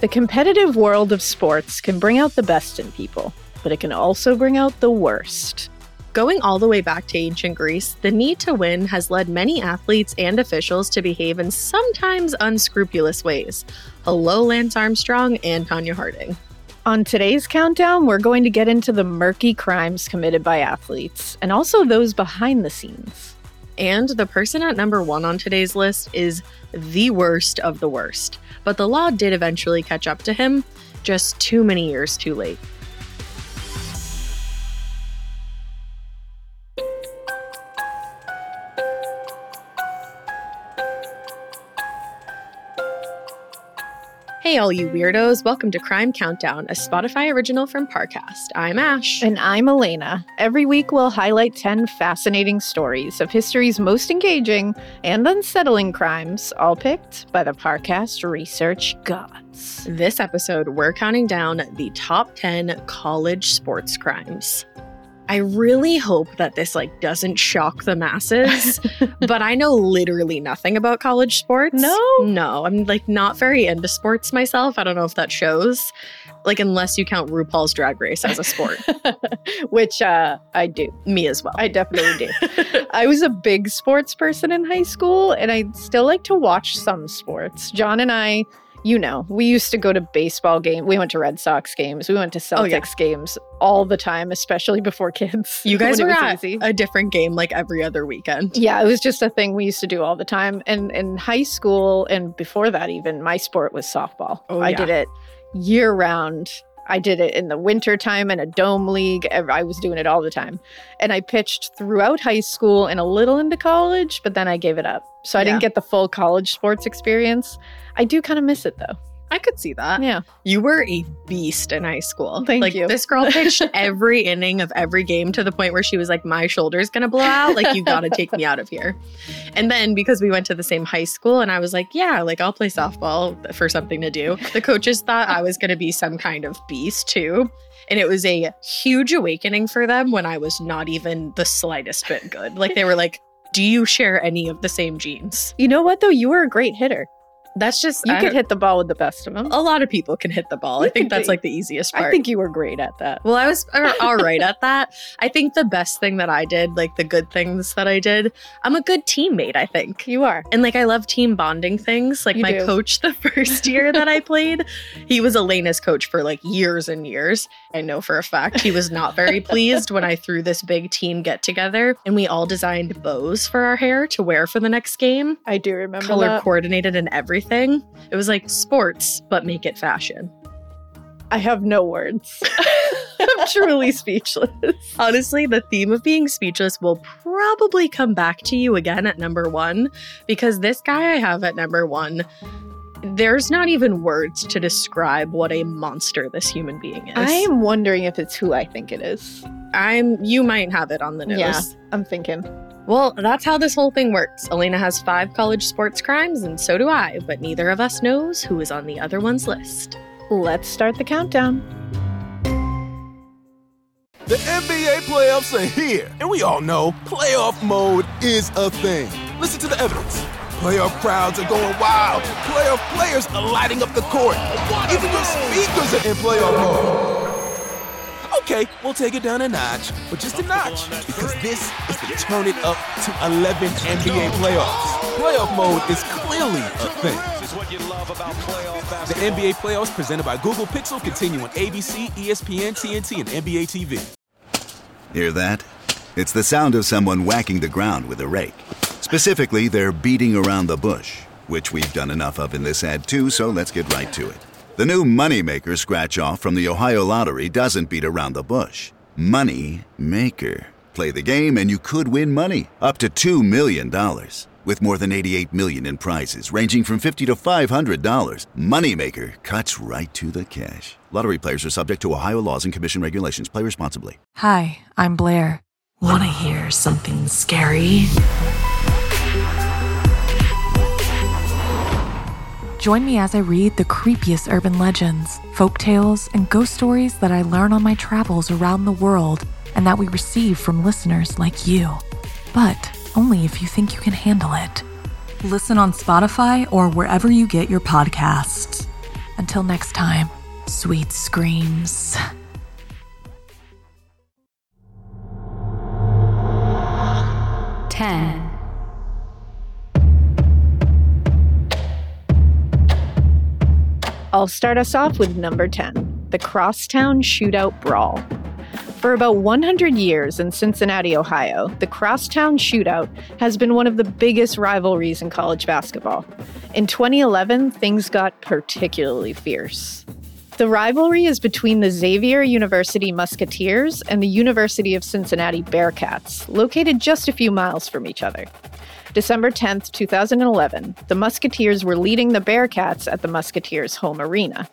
The competitive world of sports can bring out the best in people, but it can also bring out the worst. Going all the way back to ancient Greece, the need to win has led many athletes and officials to behave in sometimes unscrupulous ways. Hello, Lance Armstrong and Tonya Harding. On today's countdown, we're going to get into the murky crimes committed by athletes and also those behind the scenes. And the person at number one on today's list is the worst of the worst. But the law did eventually catch up to him, just too many years too late. Hey, all you weirdos. Welcome to Crime Countdown, a Spotify original from Parcast. I'm Ash. And I'm Alaina. Every week, we'll highlight 10 fascinating stories of history's most engaging and unsettling crimes, all picked by the Parcast research gods. This episode, we're counting down the top 10 college sports crimes. I really hope that this like doesn't shock the masses, but I know literally nothing about college sports. No? No, I'm like not very into sports myself. I don't know if that shows. Like unless you count RuPaul's Drag Race as a sport. Which uh, I do. Me as well. I definitely do. I was a big sports person in high school, and I still like to watch some sports. John and I you know, we used to go to baseball games. We went to Red Sox games. We went to Celtics oh, yeah. games all the time, especially before kids. You guys were at easy. a different game like every other weekend. Yeah, it was just a thing we used to do all the time. And in high school and before that, even my sport was softball. Oh, I did it year round. I did it in the winter time in a dome league. I was doing it all the time. And I pitched throughout high school and a little into college, but then I gave it up. So I yeah. didn't get the full college sports experience. I do kind of miss it though. I could see that. Yeah. You were a beast in high school. Thank like, you. This girl pitched every inning of every game to the point where she was like, my shoulder's going to blow out. Like, you got to take me out of here. And then because we went to the same high school and I was like, yeah, like I'll play softball for something to do, the coaches thought I was going to be some kind of beast too. And it was a huge awakening for them when I was not even the slightest bit good. Like, they were like, do you share any of the same genes? You know what, though? You were a great hitter. That's just you could hit the ball with the best of them. A lot of people can hit the ball. You I think that's be. like the easiest part. I think you were great at that. Well, I was all right at that. I think the best thing that I did, like the good things that I did, I'm a good teammate. I think you are, and like I love team bonding things. Like you my do. coach, the first year that I played, he was Alaina's coach for like years and years. I know for a fact he was not very pleased when I threw this big team get together and we all designed bows for our hair to wear for the next game. I do remember color that. coordinated and everything. It was was like sports, but make it fashion. I have no words. I'm truly speechless. Honestly, the theme of being speechless will probably come back to you again at number one because this guy I have at number one, there's not even words to describe what a monster this human being is. I am wondering if it's who I think it is. I'm you might have it on the nose. Yeah, I'm thinking. Well, that's how this whole thing works. Alaina has five college sports crimes, and so do I, but neither of us knows who is on the other one's list. Let's start the countdown. The NBA playoffs are here, and we all know playoff mode is a thing. Listen to the evidence. Playoff crowds are going wild. Playoff players are lighting up the court. Even your speakers are in playoff mode. Okay, we'll take it down a notch, but just a notch, because this is the turn it up to 11 NBA playoffs. Playoff mode is clearly a thing. The NBA playoffs presented by Google Pixel continue on ABC, ESPN, TNT, and NBA TV. Hear that? It's the sound of someone whacking the ground with a rake. Specifically, they're beating around the bush, which we've done enough of in this ad too, so let's get right to it. The new Moneymaker scratch off from the Ohio Lottery doesn't beat around the bush. Money Maker. Play the game and you could win money up to $2 million. With more than 88 million in prizes ranging from 50 to $500, Moneymaker cuts right to the cash. Lottery players are subject to Ohio laws and commission regulations. Play responsibly. Hi, I'm Blair. Want to hear something scary? Join me as I read the creepiest urban legends, folk tales, and ghost stories that I learn on my travels around the world and that we receive from listeners like you. But only if you think you can handle it. Listen on Spotify or wherever you get your podcasts. Until next time, sweet screams. Ten. I'll start us off with number 10 the Crosstown Shootout Brawl. For about 100 years in Cincinnati, Ohio, the Crosstown Shootout has been one of the biggest rivalries in college basketball. In 2011, things got particularly fierce. The rivalry is between the Xavier University Musketeers and the University of Cincinnati Bearcats, located just a few miles from each other. December 10th, 2011, the Musketeers were leading the Bearcats at the Musketeers' home arena.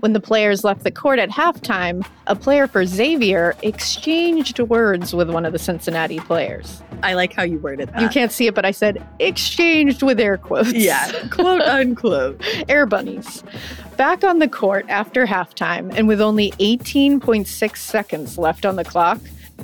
When the players left the court at halftime, a player for Xavier exchanged words with one of the Cincinnati players. I like how you worded that. You can't see it, but I said exchanged with air quotes. Yeah, quote unquote. air bunnies. Back on the court after halftime, and with only 18.6 seconds left on the clock,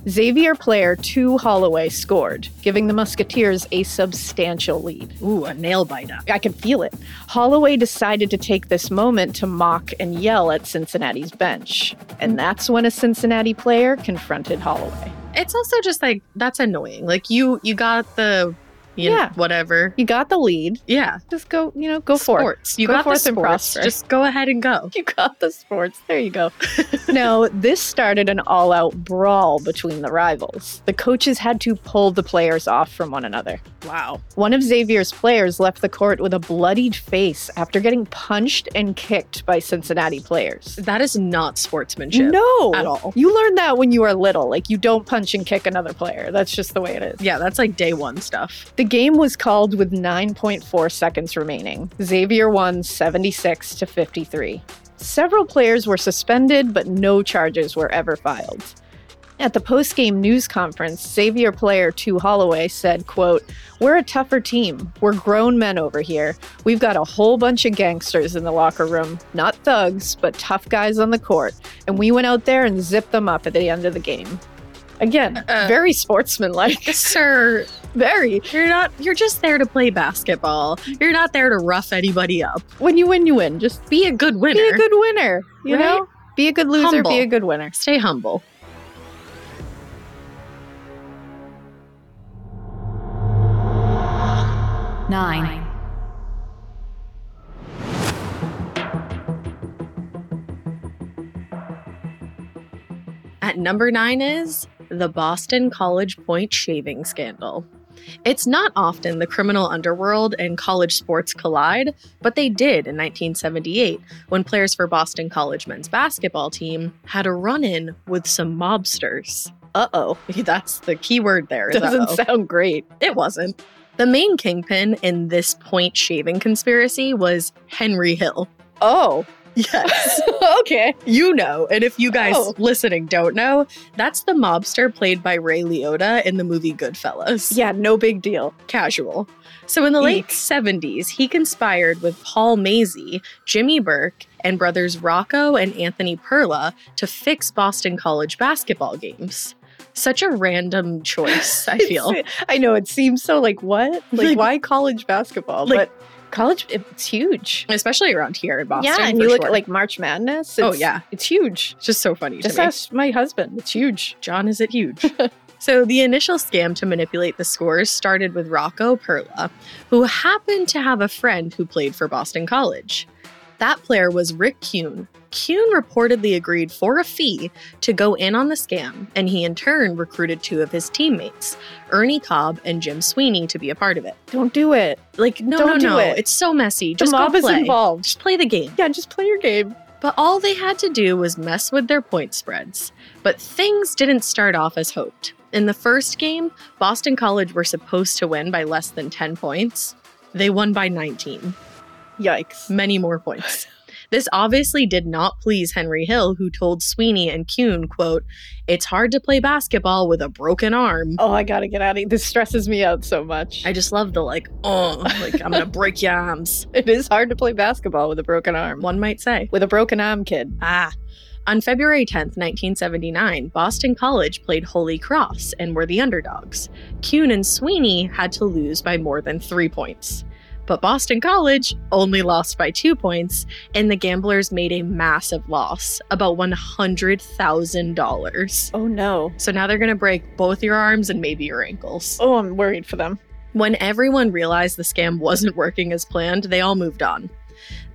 Xavier player Tu Holloway scored, giving the Musketeers a substantial lead. Ooh, a nail biter. I can feel it. Holloway decided to take this moment to mock and yell at Cincinnati's bench. And that's when a Cincinnati player confronted Holloway. It's also just like that's annoying. Like you you got the you yeah. Know, whatever. You got the lead. Yeah. Just go, you know, go sports. for it. You go got the sports. Just go ahead and go. You got the sports. There you go. no, this started an all-out brawl between the rivals. The coaches had to pull the players off from one another. Wow. One of Xavier's players left the court with a bloodied face after getting punched and kicked by Cincinnati players. That is not sportsmanship. No. At all. You learn that when you are little. Like you don't punch and kick another player. That's just the way it is. Yeah, that's like day 1 stuff. The game was called with 9.4 seconds remaining. Xavier won 76 to 53. Several players were suspended, but no charges were ever filed. At the post-game news conference, Xavier player Tu Holloway said, quote, We're a tougher team. We're grown men over here. We've got a whole bunch of gangsters in the locker room. Not thugs, but tough guys on the court. And we went out there and zipped them up at the end of the game. Again, uh, very sportsmanlike. Sir, very. You're not you're just there to play basketball. You're not there to rough anybody up. When you win, you win. Just be a good winner. Be a good winner. You right? know? Be a good loser, humble. be a good winner. Stay humble. Nine. At number nine is the Boston College Point shaving scandal. It's not often the criminal underworld and college sports collide, but they did in 1978 when players for Boston College men's basketball team had a run in with some mobsters. Uh oh. That's the key word there. Doesn't uh-oh. sound great. It wasn't. The main kingpin in this point shaving conspiracy was Henry Hill. Oh. Yes. okay. You know. And if you guys oh. listening don't know, that's the mobster played by Ray Liotta in the movie Goodfellas. Yeah, no big deal. Casual. So in the Eek. late 70s, he conspired with Paul Mazzei, Jimmy Burke, and brothers Rocco and Anthony Perla to fix Boston College basketball games such a random choice i feel i know it seems so like what like, like why college basketball like, but college it's huge. Especially around here in boston yeah and you sure. look at like march madness. Oh yeah. It's huge. It's just so funny just ask my husband. It's huge. John is it huge? So the initial scam to manipulate the scores started with rocco perla who happened to have a friend who played for boston college that player was rick kuhn Kuhn reportedly agreed for a fee to go in on the scam, and he in turn recruited two of his teammates, Ernie Cobb and Jim Sweeney, to be a part of it. Don't do it. Like, no, Don't no, no. It. It's so messy. Just the mob is involved. Just play the game. Yeah, just play your game. But all they had to do was mess with their point spreads. But things didn't start off as hoped. In the first game, Boston College were supposed to win by less than 10 points. They won by 19. Yikes. Many more points. This obviously did not please Henry Hill, who told Sweeney and Kuhn, quote, It's hard to play basketball with a broken arm. Oh, I gotta get out of here. This stresses me out so much. I just love the like, oh, like I'm gonna break your arms. It is hard to play basketball with a broken arm. One might say. With a broken arm, kid. Ah. On February 10th, 1979, Boston College played Holy Cross and were the underdogs. Kuhn and Sweeney had to lose by more than three points. But Boston College only lost by two points, and the gamblers made a massive loss, about $100,000. Oh no. So now they're going to break both your arms and maybe your ankles. Oh, I'm worried for them. When everyone realized the scam wasn't working as planned, they all moved on.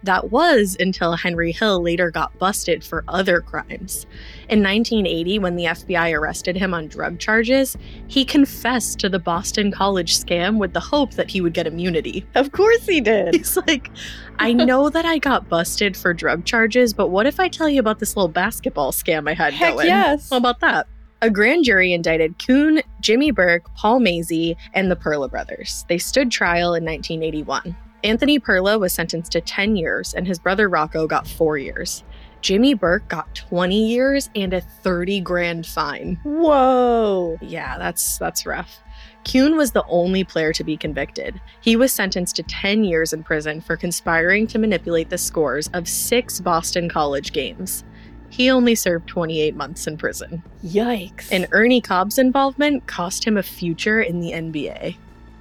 That was until Henry Hill later got busted for other crimes. In 1980, when the FBI arrested him on drug charges, he confessed to the Boston College scam with the hope that he would get immunity. Of course he did. He's like, I know that I got busted for drug charges, but what if I tell you about this little basketball scam I had Heck going? yes. How about that? A grand jury indicted Kuhn, Jimmy Burke, Paul Mazzei, and the Perla brothers. They stood trial in 1981. Anthony Perla was sentenced to 10 years, and his brother Rocco got four years. Jimmy Burke got 20 years and a 30 grand fine. Whoa. Yeah, that's that's rough. Kuhn was the only player to be convicted. He was sentenced to 10 years in prison for conspiring to manipulate the scores of six Boston College games. He only served 28 months in prison. Yikes. And Ernie Cobb's involvement cost him a future in the NBA.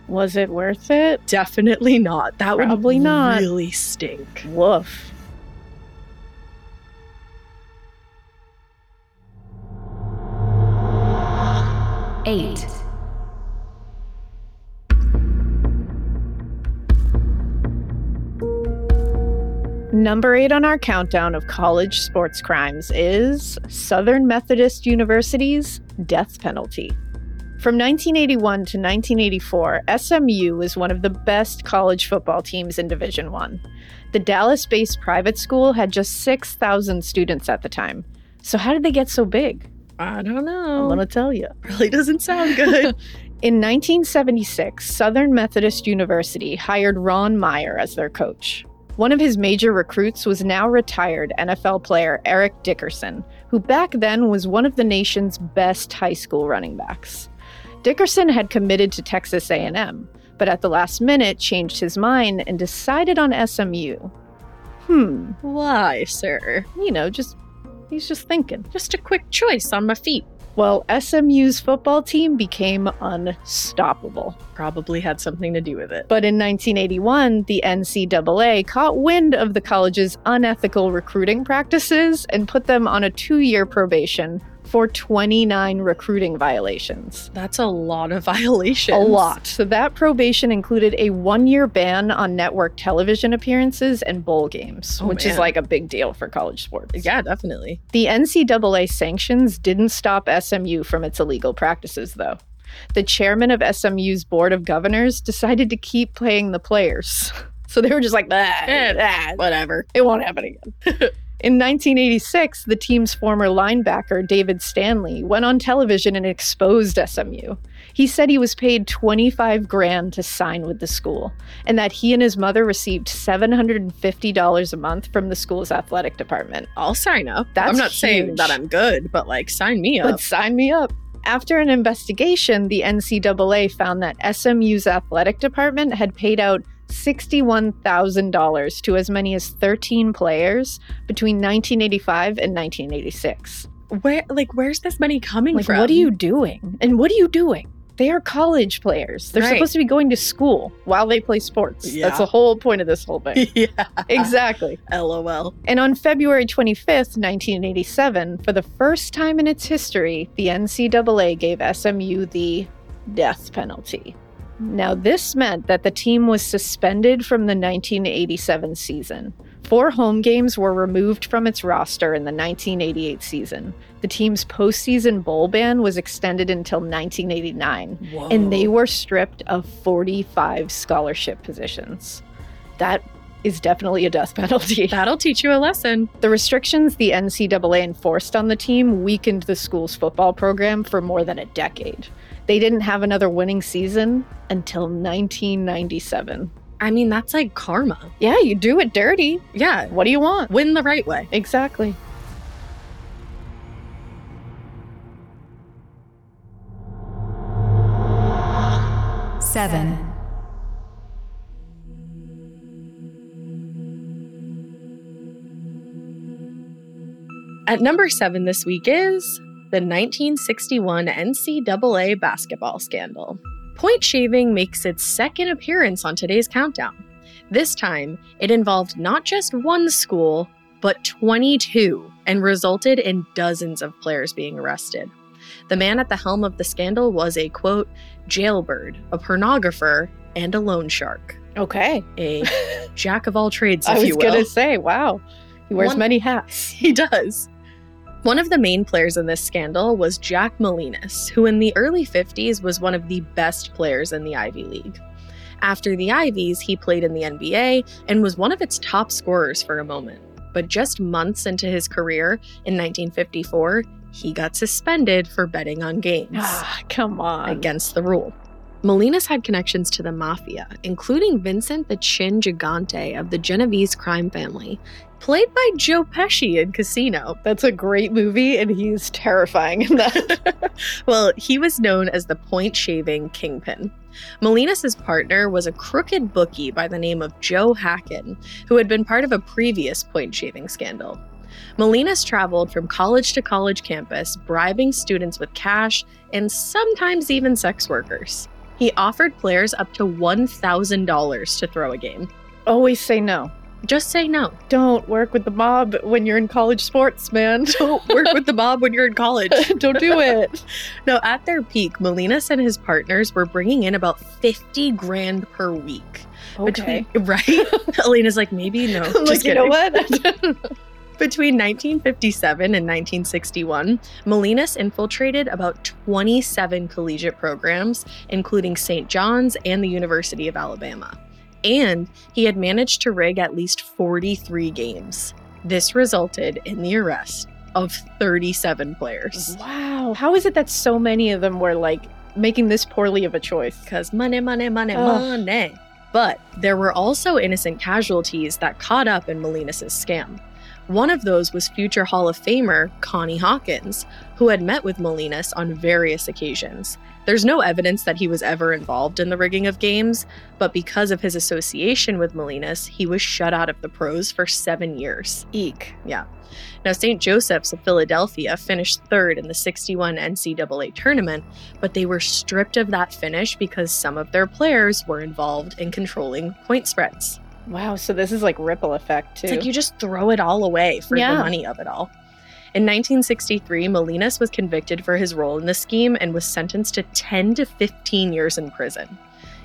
Was it worth it? Definitely not. That Probably would not. really stink. Woof. Eight. Number eight on our countdown of college sports crimes is Southern Methodist University's death penalty. From 1981 to 1984, SMU was one of the best college football teams in Division One. The Dallas-based private school had just 6,000 students at the time. So how did they get so big? I don't know. I'm going to tell you. really doesn't sound good. In 1976, Southern Methodist University hired Ron Meyer as their coach. One of his major recruits was now retired NFL player Eric Dickerson, who back then was one of the nation's best high school running backs. Dickerson had committed to Texas A&M, but at the last minute changed his mind and decided on SMU. Hmm, Why, sir? you know, just he's just thinking. Just a quick choice on my feet. Well, SMU's football team became unstoppable. Probably had something to do with it. But in 1981, the NCAA caught wind of the college's unethical recruiting practices and put them on a two year probation for 29 recruiting violations. That's a lot of violations. A lot. So that probation included a one year ban on network television appearances and bowl games, Oh, which is like a big deal for college sports. Yeah, definitely. The NCAA sanctions didn't stop SMU from its illegal practices, though. The chairman of SMU's board of governors decided to keep playing the players. So they were just like, "Ah, Eh, ah, Whatever. it won't happen again. In 1986, the team's former linebacker, David Stanley, went on television and exposed SMU. He said he was paid 25 grand to sign with the school, and that he and his mother received $750 a month from the school's athletic department. I'll sign up. That's I'm not saying that I'm good, but like sign me up. But sign me up. After an investigation, the NCAA found that SMU's athletic department had paid out $61,000 to as many as 13 players between 1985 and 1986. Where like where's this money coming Like, from? what are you doing? And what are you doing? They are college players. They're Right. supposed to be going to school while they play sports. Yeah. That's the whole point of this whole thing. yeah. exactly. LOL. And on February 25th, 1987, for the first time in its history, the NCAA gave SMU the death penalty. Now, this meant that the team was suspended from the 1987 season. Four home games were removed from its roster in the 1988 season. The team's postseason bowl ban was extended until 1989, Whoa. and they were stripped of 45 scholarship positions. That is definitely a death penalty. That'll teach you a lesson. The restrictions the NCAA enforced on the team weakened the school's football program for more than a decade. They didn't have another winning season until 1997. I mean, that's like karma. Yeah, you do it dirty. Yeah. What do you want? Win the right way. Exactly. Seven. At number seven this week is the 1961 NCAA basketball scandal. Point shaving makes its second appearance on today's countdown. This time, it involved not just one school, but 22 and resulted in dozens of players being arrested. The man at the helm of the scandal was a quote, jailbird, a pornographer, and a loan shark. Okay. A jack of all trades, if you will. I was going to say, wow. He wears One- many hats. He does. One of the main players in this scandal was Jack Molinas, who in the early 50s was one of the best players in the Ivy League. After the Ivies, he played in the NBA and was one of its top scorers for a moment. But just months into his career, in 1954, he got suspended for betting on games Ah, come on. against the rule. Molinas had connections to the mafia, including Vincent the Chin Gigante of the Genovese crime family, played by Joe Pesci in Casino. That's a great movie, and he's terrifying in that. Well, he was known as the point shaving kingpin. Molinas' partner was a crooked bookie by the name of Joe Hacken, who had been part of a previous point shaving scandal. Molinas traveled from college to college campus, bribing students with cash and sometimes even sex workers. He offered players up to $1,000 to throw a game. Always say no. Just say no. Don't work with the mob when you're in college sports, man. Don't work with the mob when you're in college. Don't do it. No, at their peak, Molinas and his partners were bringing in about 50 grand per week. Okay. Between, right? Alaina's like, maybe no. I'm just like, you know what? Between 1957 and 1961, Molinas infiltrated about 27 collegiate programs, including St. John's and the University of Alabama. And he had managed to rig at least 43 games. This resulted in the arrest of 37 players. wow. How is it that so many of them were like making this poorly of a choice? Because money, money, money, Ugh. money. But there were also innocent casualties that caught up in Molinas' scam. One of those was future Hall of Famer Connie Hawkins, who had met with Molinas on various occasions. There's no evidence that he was ever involved in the rigging of games, but because of his association with Molinas, he was shut out of the pros for seven years. Eek. Yeah. Now, St. Joseph's of Philadelphia finished third in the 61 NCAA tournament, but they were stripped of that finish because some of their players were involved in controlling point spreads. Wow. So this is like ripple effect too. It's like you just throw it all away for Yeah. the money of it all. In 1963, Molinas was convicted for his role in the scheme and was sentenced to 10 to 15 years in prison.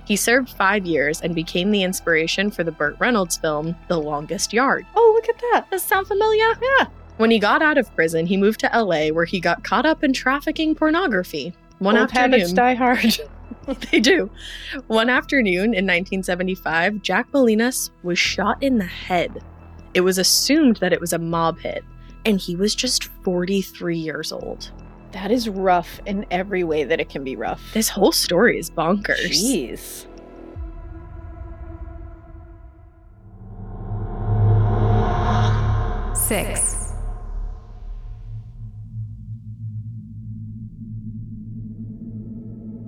He served five years and became the inspiration for the Burt Reynolds film, The Longest Yard. oh, look at that. Does that sound familiar? Yeah. When he got out of prison, he moved to LA where he got caught up in trafficking pornography. One Old habits afternoon, die hard. they do. One afternoon in 1975, Jack Molinas was shot in the head. It was assumed that it was a mob hit, and he was just 43 years old. that is rough in every way that it can be rough. This whole story is bonkers. Jeez. Six.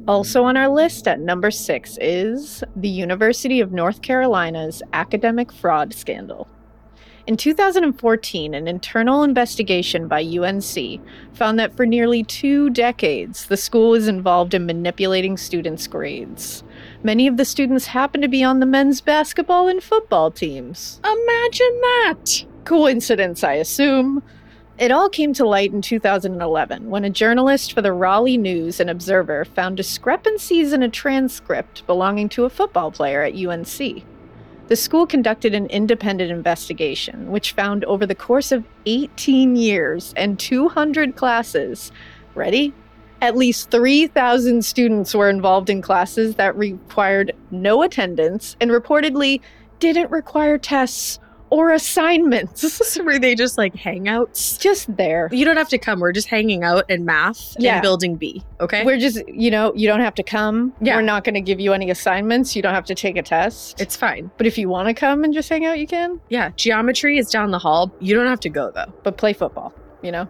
Also on our list at number six is the University of North Carolina's academic fraud scandal. In 2014, an internal investigation by UNC found that for nearly two decades, the school was involved in manipulating students' grades. Many of the students happened to be on the men's basketball and football teams. Imagine that. Coincidence, I assume. It all came to light in 2011 when a journalist for the Raleigh News and Observer found discrepancies in a transcript belonging to a football player at UNC. The school conducted an independent investigation, which found over the course of 18 years and 200 classes, ready? At least 3,000 students were involved in classes that required no attendance and reportedly didn't require tests or assignments. So were they just like hangouts? Just there. You don't have to come. We're just hanging out in math Yeah. and building B. Okay. We're just, you know, you don't have to come. Yeah. We're not going to give you any assignments. You don't have to take a test. it's fine. but if you want to come and just hang out, you can. Yeah. Geometry is down the hall. You don't have to go though. But play football, you know?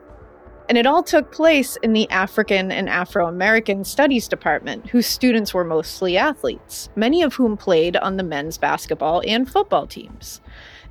And it all took place in the African and Afro American Studies Department, whose students were mostly athletes, many of whom played on the men's basketball and football teams.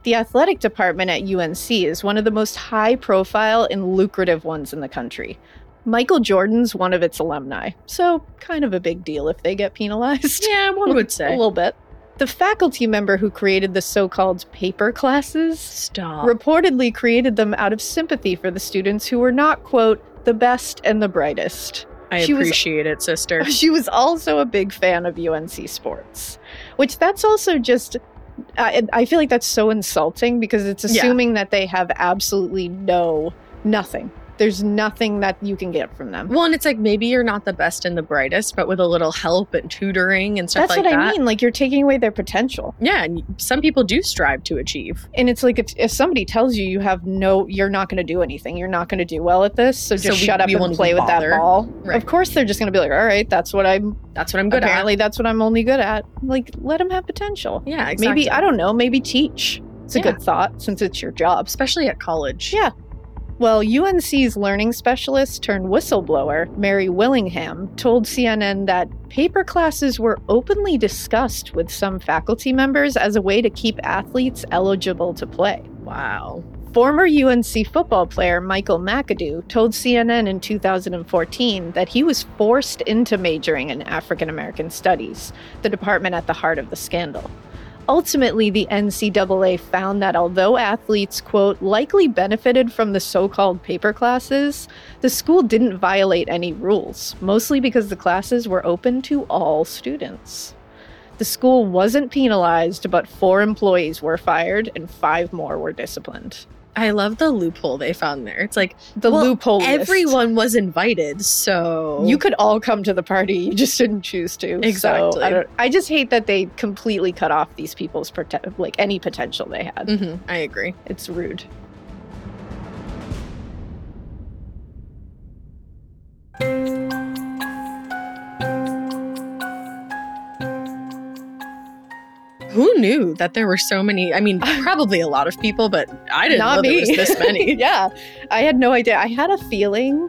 The athletic department at UNC is one of the most high profile and lucrative ones in the country. Michael Jordan's one of its alumni, so kind of a big deal if they get penalized. Yeah, one would say. a little bit. The faculty member who created the so called paper classes Stop. reportedly created them out of sympathy for the students who were not, quote, the best and the brightest. I she was- appreciate it, sister. She was also a big fan of UNC sports, which that's also just. I, I feel like that's so insulting because it's Yeah. assuming that they have absolutely no, nothing. There's nothing that you can get from them. Well, and it's like maybe you're not the best and the brightest, but with a little help and tutoring and stuff That's like that. That's what. I mean. Like you're taking away their potential. Yeah, and some people do strive to achieve. And it's like if, if somebody tells you you have no, you're not going to do anything, you're not going to do well at this, so So just we- shut up we and play with that ball. Right. Of course, they're just going to be like, all right, that's what I'm That's what I'm good at. Apparently, that's what I'm only good at. Like, let them have potential. Yeah, exactly. Maybe I don't know. Maybe teach. It's a Yeah. good thought since it's your job. especially at college. Yeah. Well, UNC's learning specialist turned whistleblower, Mary Willingham, told CNN that paper classes were openly discussed with some faculty members as a way to keep athletes eligible to play. Wow. Former UNC football player Michael McAdoo told CNN in 2014 that he was forced into majoring in African American studies, the department at the heart of the scandal. Ultimately, the NCAA found that although athletes, quote, likely benefited from the so called paper classes, the school didn't violate any rules, mostly because the classes were open to all students. The school wasn't penalized, but four employees were fired and five more were disciplined. I love the loophole they found there. It's like The well, loophole. list. everyone was invited, so You could all come to the party. You just didn't choose to. So, Exactly. I, don't- I just hate that they completely cut off these people's prote- like any potential they had. Mhm, I agree. It's rude. Who knew that there were so many? I mean, probably a lot of people, but I didn't Not know me. there was this many. yeah, I had no idea. I had a feeling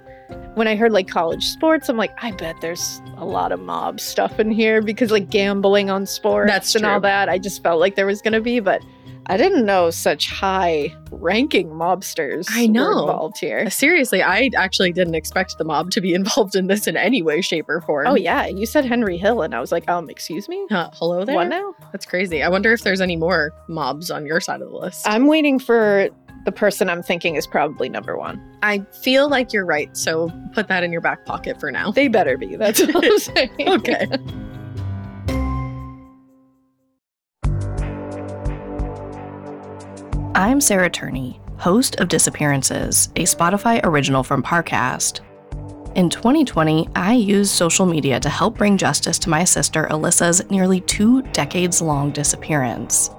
when I heard like college sports. I'm like, I bet there's a lot of mob stuff in here because like gambling on sports That's and all that. I just felt like there was gonna be, but I didn't know such high-ranking mobsters. I were know. involved here. Seriously, I actually didn't expect the mob to be involved in this in any way, shape, or form. Oh yeah, you said Henry Hill, and I was like, um, excuse me, Uh, hello there. what now? That's crazy. I wonder if there's any more mobs on your side of the list. I'm waiting for the person I'm thinking is probably number one. I feel like you're right, so put that in your back pocket for now. They better be. That's what I'm saying. Okay. I'm Sarah Turney, host of Disappearances, a Spotify original from Parcast. In 2020, I used social media to help bring justice to my sister Alyssa's nearly two decades long disappearance.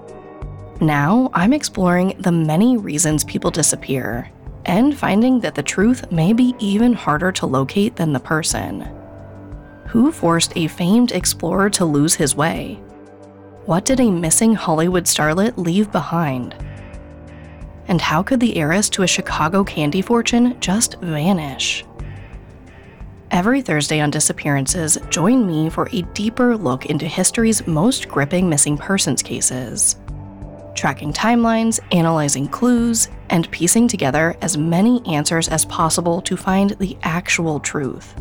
Now, I'm exploring the many reasons people disappear and finding that the truth may be even harder to locate than the person. Who forced a famed explorer to lose his way? What did a missing Hollywood starlet leave behind? And how could the heiress to a Chicago candy fortune just vanish? Every Thursday on Disappearances, join me for a deeper look into history's most gripping missing persons cases. Tracking timelines, analyzing clues, and piecing together as many answers as possible to find the actual truth.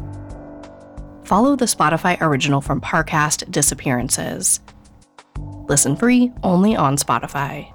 Follow the Spotify original from Parcast Disappearances. Listen free only on Spotify.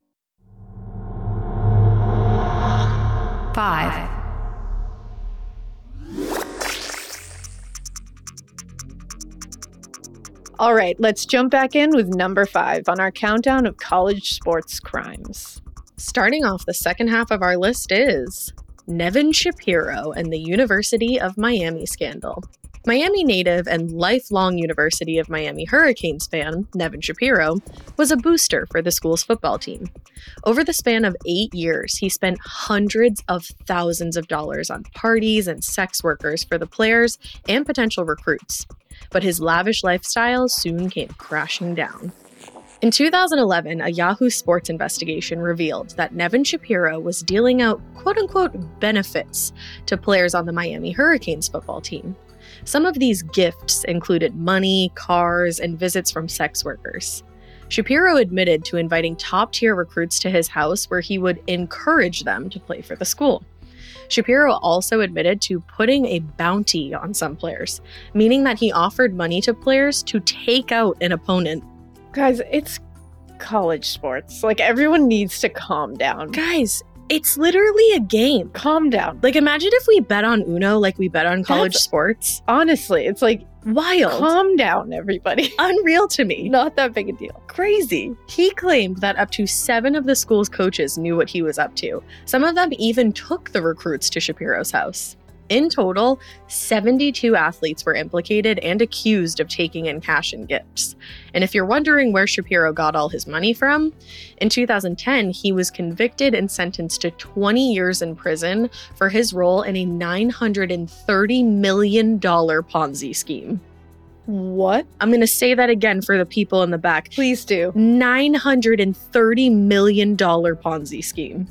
five. All right, let's jump back in with number five on our countdown of college sports crimes. Starting off the second half of our list is Nevin Shapiro and the University of Miami scandal. Miami native and lifelong University of Miami Hurricanes fan, Nevin Shapiro, was a booster for the school's football team. Over the span of eight years, he spent hundreds of thousands of dollars on parties and sex workers for the players and potential recruits. But his lavish lifestyle soon came crashing down. In 2011, a Yahoo Sports investigation revealed that Nevin Shapiro was dealing out quote unquote benefits to players on the Miami Hurricanes football team. Some of these gifts included money, cars, and visits from sex workers. Shapiro admitted to inviting top tier recruits to his house where he would encourage them to play for the school. Shapiro also admitted to putting a bounty on some players, meaning that he offered money to players to take out an opponent Guys, it's college sports. Like everyone needs to calm down. Guys, it's literally a game. Calm down. Like imagine if we bet on Uno like we bet on college That's- sports. Honestly, it's like Wild. calm down, everybody. Unreal to me. Not that big a deal. Crazy. He claimed that up to seven of the school's coaches knew what he was up to. Some of them even took the recruits to Shapiro's house. In total, 72 athletes were implicated and accused of taking in cash and gifts. And if you're wondering where Shapiro got all his money from, in 2010, he was convicted and sentenced to 20 years in prison for his role in a $930 million Ponzi scheme. What? I'm going to say that again for the people in the back. Please do. $930 million Ponzi scheme.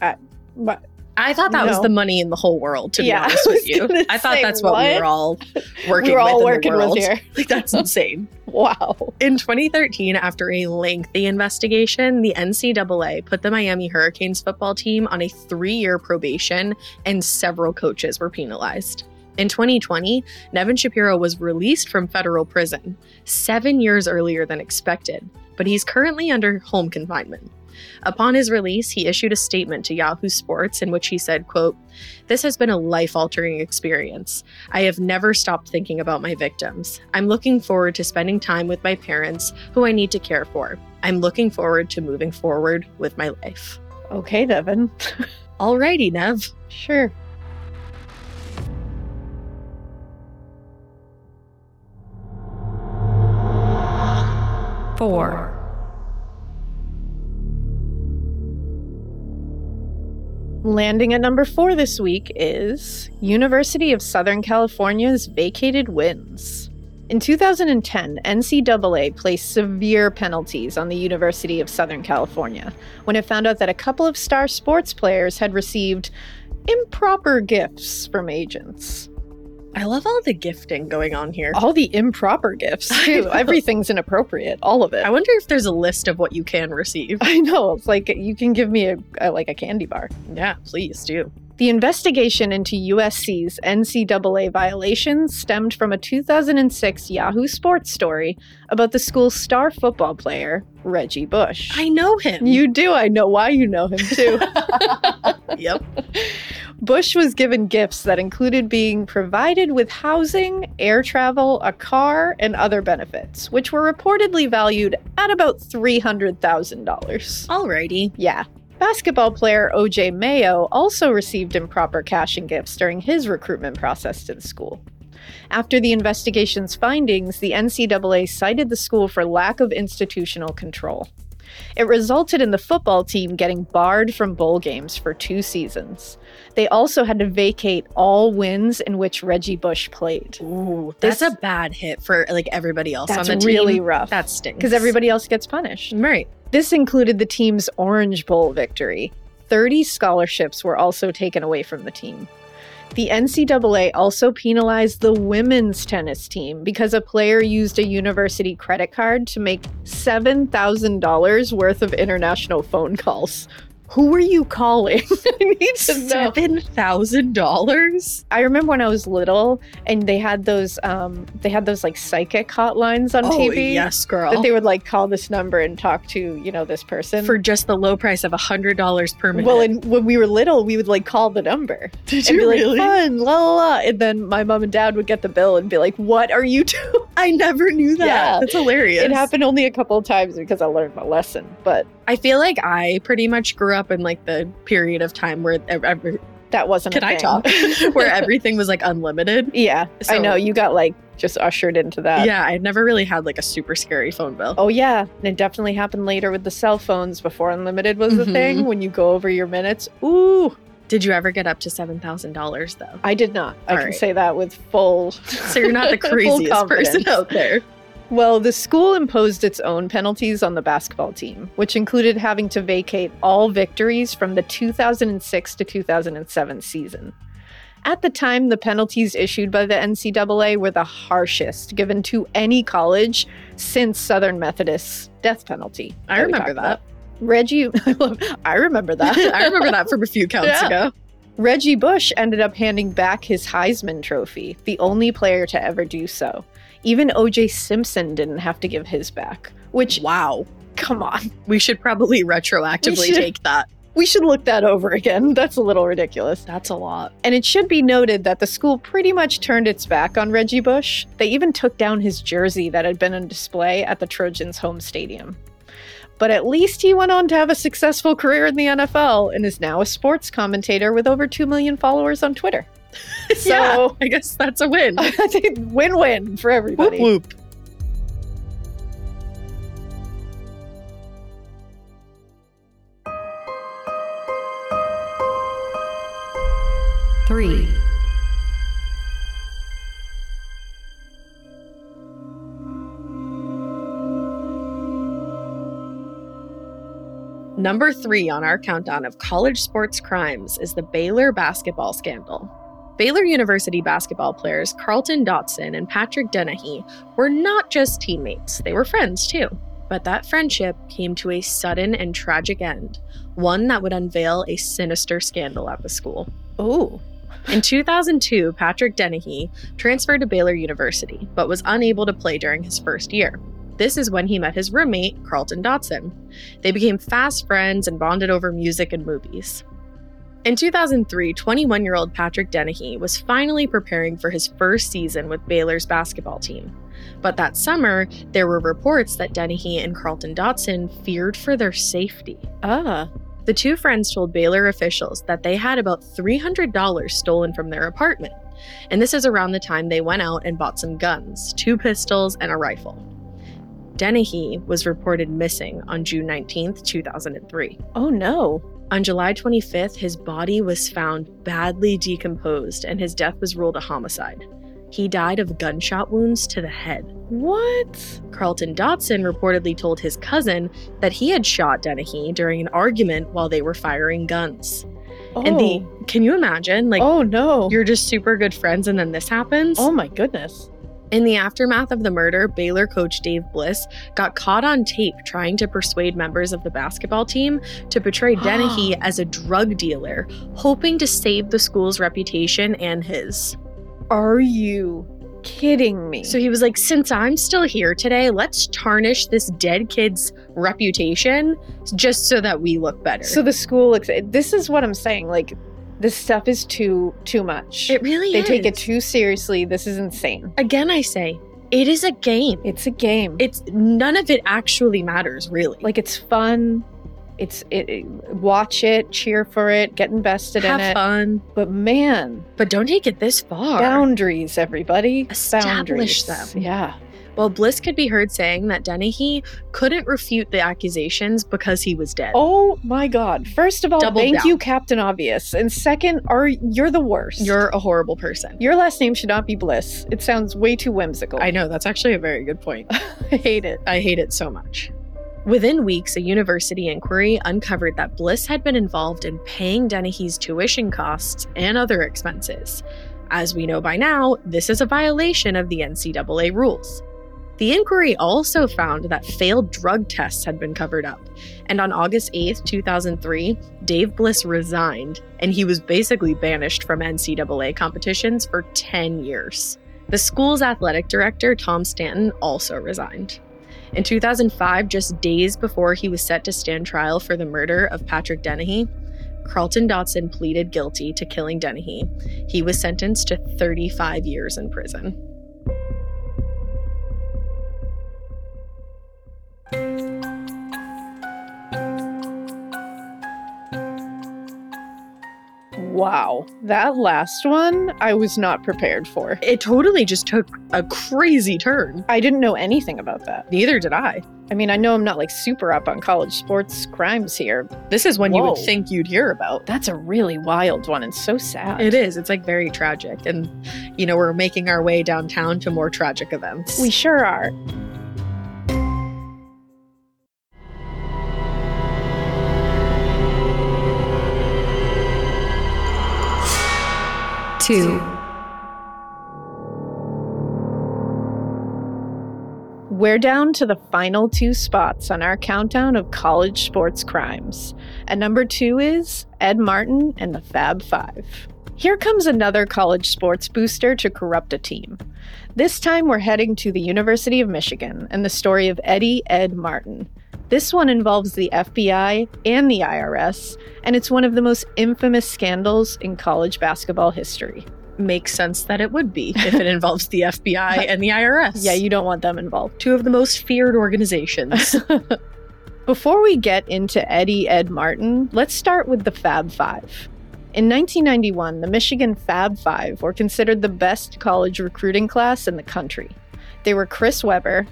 Uh, what? I thought that was the money in the whole world, to Yeah, be honest with you. I thought that's what, we were all working We're all with in working the with here. Like, that's insane. Wow. In 2013, after a lengthy investigation, the NCAA put the Miami Hurricanes football team on a three year probation and several coaches were penalized. In 2020, Nevin Shapiro was released from federal prison seven years earlier than expected, but he's currently under home confinement. Upon his release, he issued a statement to Yahoo Sports in which he said, quote, This has been a life-altering experience. I have never stopped thinking about my victims. I'm looking forward to spending time with my parents who I need to care for. I'm looking forward to moving forward with my life. Okay, Devin. Alrighty, Nev. Sure. Four. Landing at number four this week is University of Southern California's vacated wins. In 2010, NCAA placed severe penalties on the University of Southern California when it found out that a couple of star sports players had received improper gifts from agents. I love all the gifting going on here. All the improper gifts, too. Everything's inappropriate, all of it. I wonder if there's a list of what you can receive. I know. It's like you can give me a, a like a candy bar. Yeah, please do. The investigation into USC's NCAA violations stemmed from a 2006 Yahoo Sports story about the school's star football player, Reggie Bush. I know him. you do. I know why you know him too. yep. Bush was given gifts that included being provided with housing, air travel, a car, and other benefits, which were reportedly valued at about $300,000. Alrighty. Yeah. Basketball player OJ Mayo also received improper cash and gifts during his recruitment process to the school. After the investigation's findings, the NCAA cited the school for lack of institutional control. It resulted in the football team getting barred from bowl games for two seasons. They also had to vacate all wins in which Reggie Bush played. Ooh, This- that's a bad hit for like everybody else That's on the really team. rough. That stinks. Because everybody else gets punished. right. This included the team's Orange Bowl victory. 30 scholarships were also taken away from the team. The NCAA also penalized the women's tennis team because a player used a university credit card to make $7,000 worth of international phone calls. Who were you calling? I need to. Seven thousand dollars. I remember when I was little and they had those um they had those like psychic hotlines on Oh TV. yes, girl. That they would like call this number and talk to, you know, this person. for just the low price of a hundred dollars per minute. Well, and when we were little, we would like call the number did and be like, "Fun, la la la," and then my mom and dad would get the bill and be like, "What are you doing?" I never knew that. Yeah. That's hilarious. It happened only a couple of times because I learned my lesson. But I feel like I pretty much grew up in like the period of time where ev- ev- that wasn't. can a I talk? where everything was like unlimited. yeah, I know you got like just ushered into that. yeah, I never really had like a super scary phone bill. Oh yeah, and it definitely happened later with the cell phones before unlimited was the Mhm. thing. When you go over your minutes, ooh, Did you ever get up to seven thousand dollars though? I did not. I All can say that with full. So you're not the craziest person out there. Well, the school imposed its own penalties on the basketball team, which included having to vacate all victories from the 2006 to 2007 season. At the time, the penalties issued by the NCAA were the harshest given to any college since Southern Methodist's death penalty. I remember that. about. Reggie, I love- I remember that. I remember that from a few counts Yeah. ago. Reggie Bush ended up handing back his Heisman Trophy, the only player to ever do so. Even OJ Simpson didn't have to give his back, which, Wow. come on, We should probably retroactively should. take that. we should look that over again. That's a little ridiculous. That's a lot. And it should be noted that the school pretty much turned its back on Reggie Bush. They even took down his jersey that had been on display at the Trojans' home stadium. But at least he went on to have a successful career in the NFL and is now a sports commentator with over 2 million followers on Twitter. So yeah, I guess that's a win. I think win win for everybody. whoop everybody. whoop. Three. Number three on our countdown of college sports crimes is the Baylor basketball scandal. Baylor University basketball players Carlton Dotson and Patrick Dennehy were not just teammates, they were friends too. But that friendship came to a sudden and tragic end, one that would unveil a sinister scandal at the school. Oh, In 2002, Patrick Dennehy transferred to Baylor University, but was unable to play during his first year. This is when he met his roommate, Carlton Dotson. They became fast friends and bonded over music and movies. In 2003, 21 year old Patrick Dennehy was finally preparing for his first season with Baylor's basketball team. But that summer, there were reports that Dennehy and Carlton Dotson feared for their safety. ah, The two friends told Baylor officials that they had about $300 stolen from their apartment. And this is around the time they went out and bought some guns two pistols and a rifle. Dennehy was reported missing on June 19, 2003. oh no. On July 25th, his body was found badly decomposed and his death was ruled a homicide. He died of gunshot wounds to the head. What? Carlton Dotson reportedly told his cousin that he had shot Dennehy during an argument while they were firing guns. Oh, And the oh. can you imagine like oh no. you're just super good friends and then this happens? oh my goodness. In the aftermath of the murder, Baylor coach Dave Bliss got caught on tape trying to persuade members of the basketball team to portray Dennehy as a drug dealer, hoping to save the school's reputation and his. Are you kidding me? So he was like, Since I'm still here today, let's tarnish this dead kid's reputation just so that we look better. So the school looks. This is what I'm saying. Like, this stuff is too too much. it really they is. take it too seriously. This is insane. Again, I say, it is a game. It's a game. It's none of it actually matters, really. like it's fun. It's it, it- watch it, cheer for it, get invested have in it. Have fun, But man, but don't take it this far. boundaries, everybody. Establish boundaries. them. Yeah. Well, Bliss could be heard saying that Dennehy couldn't refute the accusations because he was dead. Oh my God! First of all, Double thank down. you, Captain Obvious. And second, are you're the worst. You're a horrible person. your last name should not be Bliss. It sounds way too whimsical. I know, that's actually a very good point. I hate it. I hate it so much. Within weeks, a university inquiry uncovered that Bliss had been involved in paying Dennehy's tuition costs and other expenses. As we know by now, this is a violation of the NCAA rules. The inquiry also found that failed drug tests had been covered up. And on August 8th, 2003, Dave Bliss resigned, and he was basically banished from NCAA competitions for 10 years. The school's athletic director, Tom Stanton, also resigned. In 2005, just days before he was set to stand trial for the murder of Patrick Dennehy, Carlton Dotson pleaded guilty to killing Dennehy. He was sentenced to 35 years in prison. Wow. That last one I was not prepared for. It totally just took a crazy turn. I didn't know anything about that. Neither did I. I mean, I know I'm not like super up on college sports crimes here. This is one you would think you'd hear about. That's a really wild one and so sad. It is. It's like very tragic. And, you know, we're making our way downtown to more tragic events. We sure are. Two. We're down to the final two spots on our countdown of college sports crimes. And number two is Ed Martin and the Fab Five. Here comes another college sports booster to corrupt a team. This time we're heading to the University of Michigan and the story of Eddie Ed Martin. This one involves the FBI and the IRS, and it's one of the most infamous scandals in college basketball history. Makes sense that it would be if it involves the FBI and the IRS. Yeah, you don't want them involved. two of the most feared organizations. Before we get into Eddie Ed Martin, let's start with the Fab Five. In 1991, the Michigan Fab Five were considered the best college recruiting class in the country. They were Chris Webber,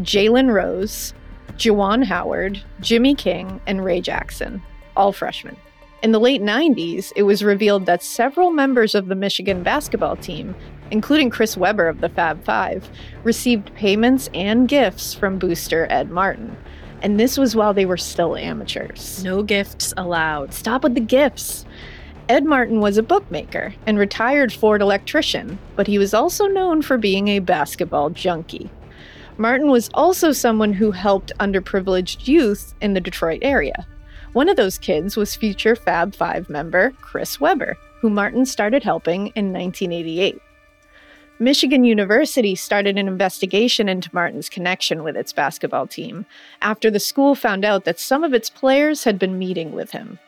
Jalen Rose, Juwan Howard, Jimmy King, and Ray Jackson, all freshmen. In the late 90s, it was revealed that several members of the Michigan basketball team, including Chris Webber of the Fab Five, received payments and gifts from booster Ed Martin. And this was while they were still amateurs. no gifts allowed. Stop with the gifts. Ed Martin was a bookmaker and retired Ford electrician, but he was also known for being a basketball junkie. Martin was also someone who helped underprivileged youth in the Detroit area. One of those kids was future Fab Five member Chris Webber, who Martin started helping in 1988. Michigan University started an investigation into Martin's connection with its basketball team after the school found out that some of its players had been meeting with him.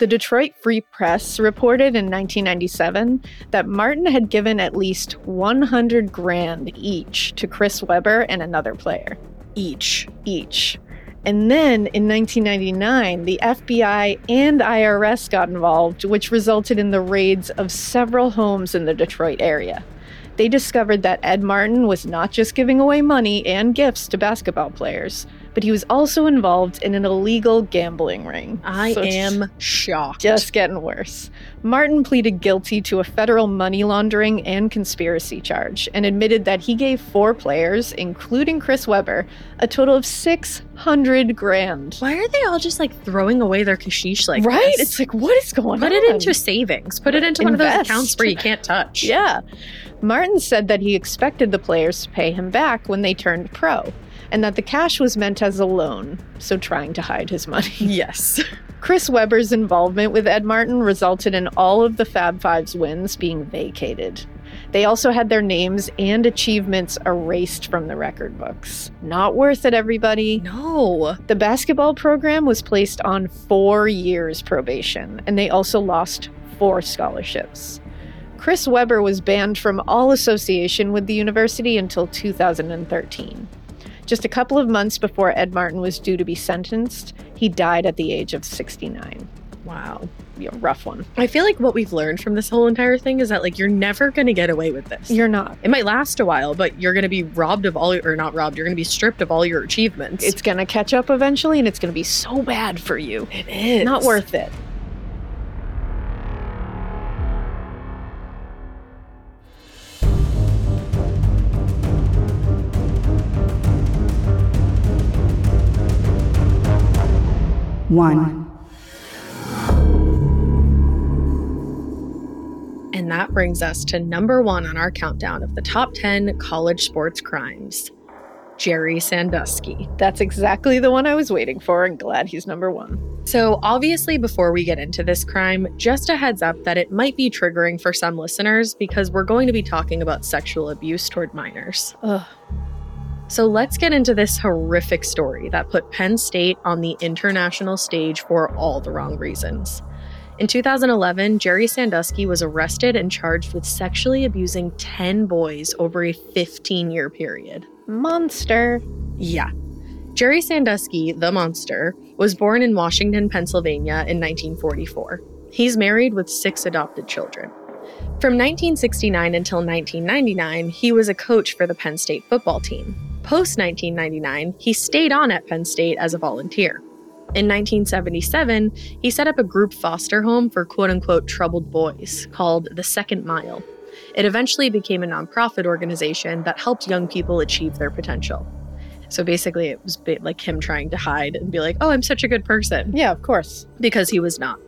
The Detroit Free Press reported in 1997 that Martin had given at least 100 grand each to Chris Webber and another player. Each. Each. And then in 1999, the FBI and IRS got involved, which resulted in the raids of several homes in the Detroit area. They discovered that Ed Martin was not just giving away money and gifts to basketball players, but he was also involved in an illegal gambling ring. I So am shocked. just getting worse. Martin pleaded guilty to a federal money laundering and conspiracy charge and admitted that he gave four players, including Chris Webber, a total of 600 grand. Why are they all just like throwing away their kashish like right? this? It's like, what is going Put on? Put it into savings. Put it into one of those accounts where you can't touch. Yeah. Martin said that he expected the players to pay him back when they turned pro, and that the cash was meant as a loan, so trying to hide his money. Yes. Chris Webber's involvement with Ed Martin resulted in all of the Fab Five's wins being vacated. They also had their names and achievements erased from the record books. Not worth it, everybody. No. The basketball program was placed on four years probation, and they also lost four scholarships. Chris Webber was banned from all association with the university until 2013. Just a couple of months before Ed Martin was due to be sentenced, he died at the age of 69. Wow. Yeah, rough one. I feel like what we've learned from this whole entire thing is that like you're never going to get away with this. You're not. it might last a while, but you're going to be robbed of all or not robbed, you're going to be stripped of all your achievements. It's going to catch up eventually, and it's going to be so bad for you. it is Not worth it. One. And that brings us to number 1 on our countdown of the top 10 college sports crimes. Jerry Sandusky. That's exactly the one I was waiting for, and glad he's number one. So, obviously, before we get into this crime, just a heads up that it might be triggering for some listeners because we're going to be talking about sexual abuse toward minors. Ugh. So, let's get into this horrific story that put Penn State on the international stage for all the wrong reasons. In 2011, Jerry Sandusky was arrested and charged with sexually abusing 10 boys over a 15 year period. Monster. Yeah. Jerry Sandusky, the monster, was born in Washington, Pennsylvania in 1944. He's married with six adopted children. From 1969 until 1999, he was a coach for the Penn State football team. Post 1999, he stayed on at Penn State as a volunteer. In 1977, he set up a group foster home for quote unquote troubled boys called The Second Mile. It eventually became a nonprofit organization that helped young people achieve their potential. So basically, it was like him trying to hide and be like, oh, I'm such a good person. Yeah, of course. Because he was not.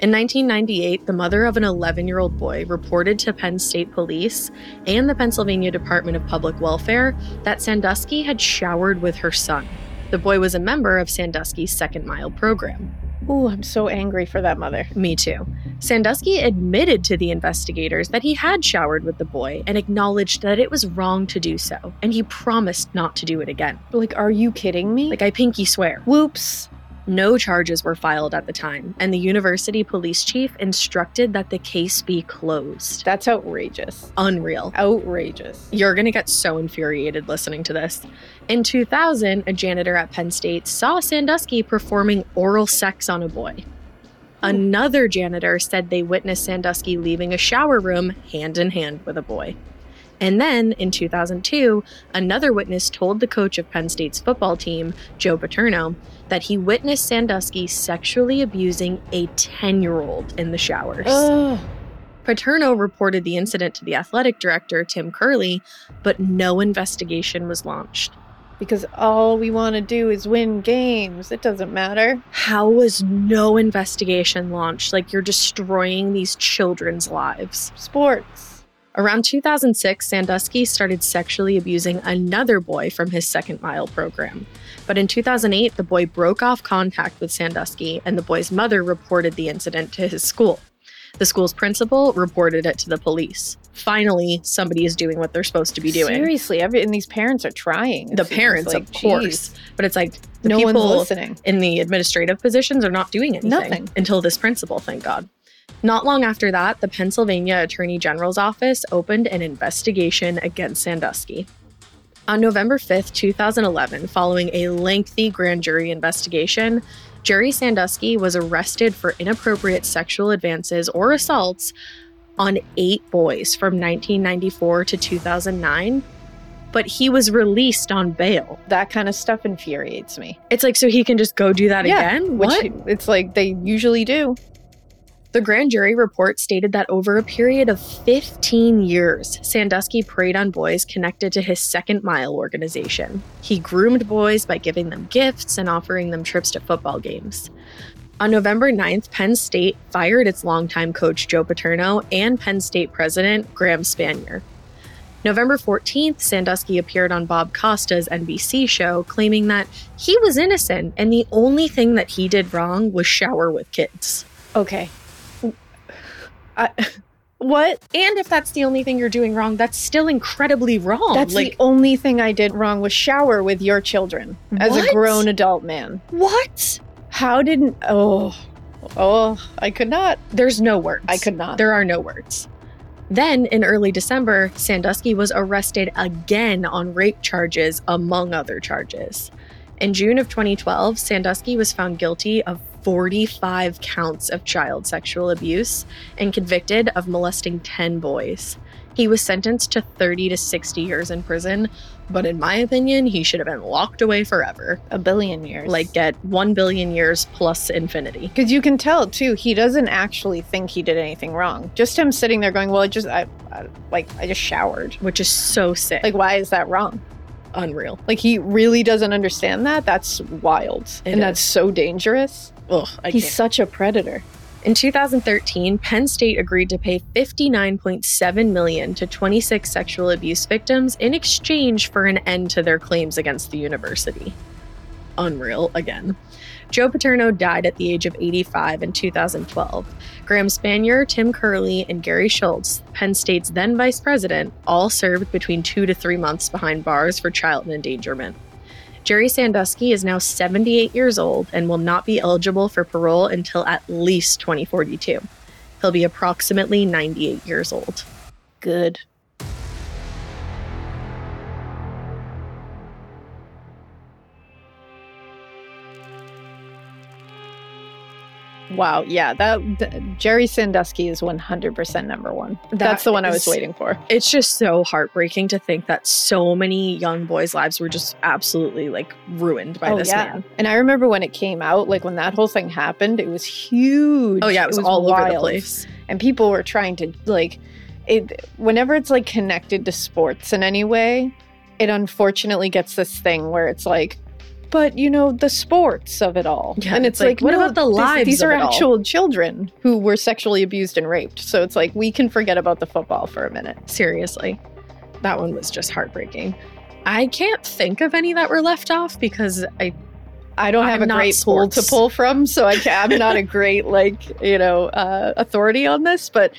In 1998, the mother of an 11 year old boy reported to Penn State Police and the Pennsylvania Department of Public Welfare that Sandusky had showered with her son. The boy was a member of Sandusky's Second Mile program. Ooh, I'm so angry for that mother. Me too. Sandusky admitted to the investigators that he had showered with the boy and acknowledged that it was wrong to do so, and he promised not to do it again. Like, are you kidding me? Like, I pinky swear. Whoops. No charges were filed at the time, and the university police chief instructed that the case be closed. That's outrageous. Unreal. Outrageous. You're going to get so infuriated listening to this. In 2000, a janitor at Penn State saw Sandusky performing oral sex on a boy. Another janitor said they witnessed Sandusky leaving a shower room hand in hand with a boy. And then in 2002, another witness told the coach of Penn State's football team, Joe Paterno, that he witnessed Sandusky sexually abusing a 10 year old in the showers. Ugh. Paterno reported the incident to the athletic director, Tim Curley, but no investigation was launched. Because all we want to do is win games. It doesn't matter. How was no investigation launched? Like you're destroying these children's lives. Sports. Around 2006, Sandusky started sexually abusing another boy from his second mile program. But in 2008, the boy broke off contact with Sandusky, and the boy's mother reported the incident to his school. The school's principal reported it to the police. Finally, somebody is doing what they're supposed to be doing. Seriously, every, and these parents are trying. The parents, like, of course, but it's like no people one's listening. in the administrative positions are not doing anything Nothing. until this principal. Thank God. Not long after that, the Pennsylvania Attorney General's office opened an investigation against Sandusky. On November 5, 2011, following a lengthy grand jury investigation, Jerry Sandusky was arrested for inappropriate sexual advances or assaults on eight boys from 1994 to 2009, but he was released on bail. That kind of stuff infuriates me. It's like, so he can just go do that Yeah, again? Which What? it's like they usually do. The grand jury report stated that over a period of 15 years, Sandusky preyed on boys connected to his Second Mile organization. He groomed boys by giving them gifts and offering them trips to football games. On November 9th, Penn State fired its longtime coach Joe Paterno and Penn State president Graham Spanier. November 14th, Sandusky appeared on Bob Costas' NBC show claiming that he was innocent and the only thing that he did wrong was shower with kids. Okay. I, what? And if that's the only thing you're doing wrong, that's still incredibly wrong. That's like the only thing I did wrong was shower with your children as What? a grown adult man. what? How didn't? Oh, oh, I could not. There's no words. I could not. There are no words. Then, in early December, Sandusky was arrested again on rape charges, among other charges. In June of 2012, Sandusky was found guilty of 45 counts of child sexual abuse and convicted of molesting 10 boys. He was sentenced to 30 to 60 years in prison, but in my opinion, he should have been locked away forever. a billion years. Like, get 1 billion years plus infinity. because you can tell too, he doesn't actually think he did anything wrong. Just him sitting there going, "Well, I just, I, I like, I just showered." Which is so sick. Like, why is that wrong? unreal. Like, he really doesn't understand that. That's wild, It and that's so dangerous. Ugh, I He's can't. such a predator. In 2013, Penn State agreed to pay 59.7 million to 26 sexual abuse victims in exchange for an end to their claims against the university. Unreal again. Joe Paterno died at the age of 85 in 2012. Graham Spanier, Tim Curley, and Gary Schultz, Penn State's then vice president, all served between two to three months behind bars for child endangerment. Jerry Sandusky is now 78 years old and will not be eligible for parole until at least 2042. He'll be approximately 98 years old. Good. Wow, yeah, that th- Jerry Sandusky is 100% number one. That's the one I was waiting for. It's just so heartbreaking to think that so many young boys' lives were just absolutely like ruined by oh, this yeah. man. And I remember when it came out, like when that whole thing happened, it was huge. Oh yeah, it was, all over the place. And people were trying to like it whenever it's like connected to sports in any way, it unfortunately gets this thing where it's like but you know the sports of it all, Yeah, and it's it's, like, like, what no, about the lives These, of are it all? actual children who were sexually abused and raped. So it's like we can forget about the football for a minute. Seriously, that one was just heartbreaking. I can't think of any that were left off because I I don't have I'm a great pool to pull from, so I I'm not a great like you know uh, authority on this. But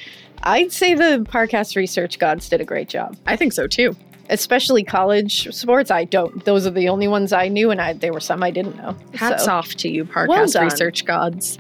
I'd say the Parcast research gods did a great job, I think so too. Especially college sports. I don't; those are the only ones I knew, and I there were some I didn't know. Hats So- off to you, Parcast Well research gods.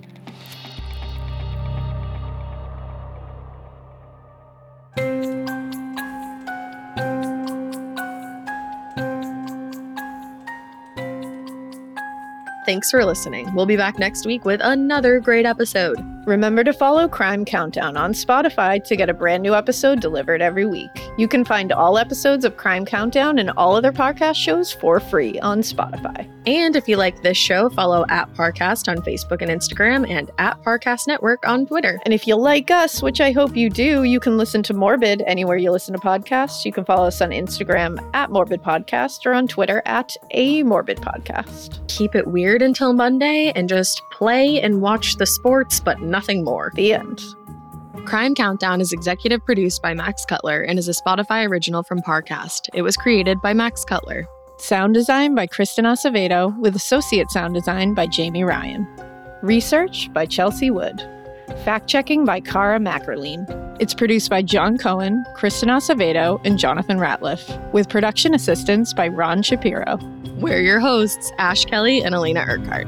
Thanks for listening. We'll be back next week with another great episode. Remember to follow Crime Countdown on Spotify to get a brand new episode delivered every week. You can find all episodes of Crime Countdown and all other podcast shows for free on Spotify. And if you like this show, follow at Parcast on Facebook and Instagram and at Parcast Network on Twitter. And if you like us, which I hope you do, you can listen to Morbid anywhere you listen to podcasts. You can follow us on Instagram at Morbid Podcast or on Twitter at A Morbid Podcast. Keep it weird until Monday and just play and watch the sports, but nothing more. The end. Crime Countdown is executive produced by Max Cutler and is a Spotify original from Parcast. It was created by Max Cutler. Sound design by Kristen Acevedo, with associate sound design by Jamie Ryan. Research by Chelsea Wood. Fact checking by Cara Mackerline. It's produced by John Cohen, Kristen Acevedo, and Jonathan Ratliff, with production assistance by Ron Shapiro. We're your hosts, Ash Kelly and Alaina Urquhart.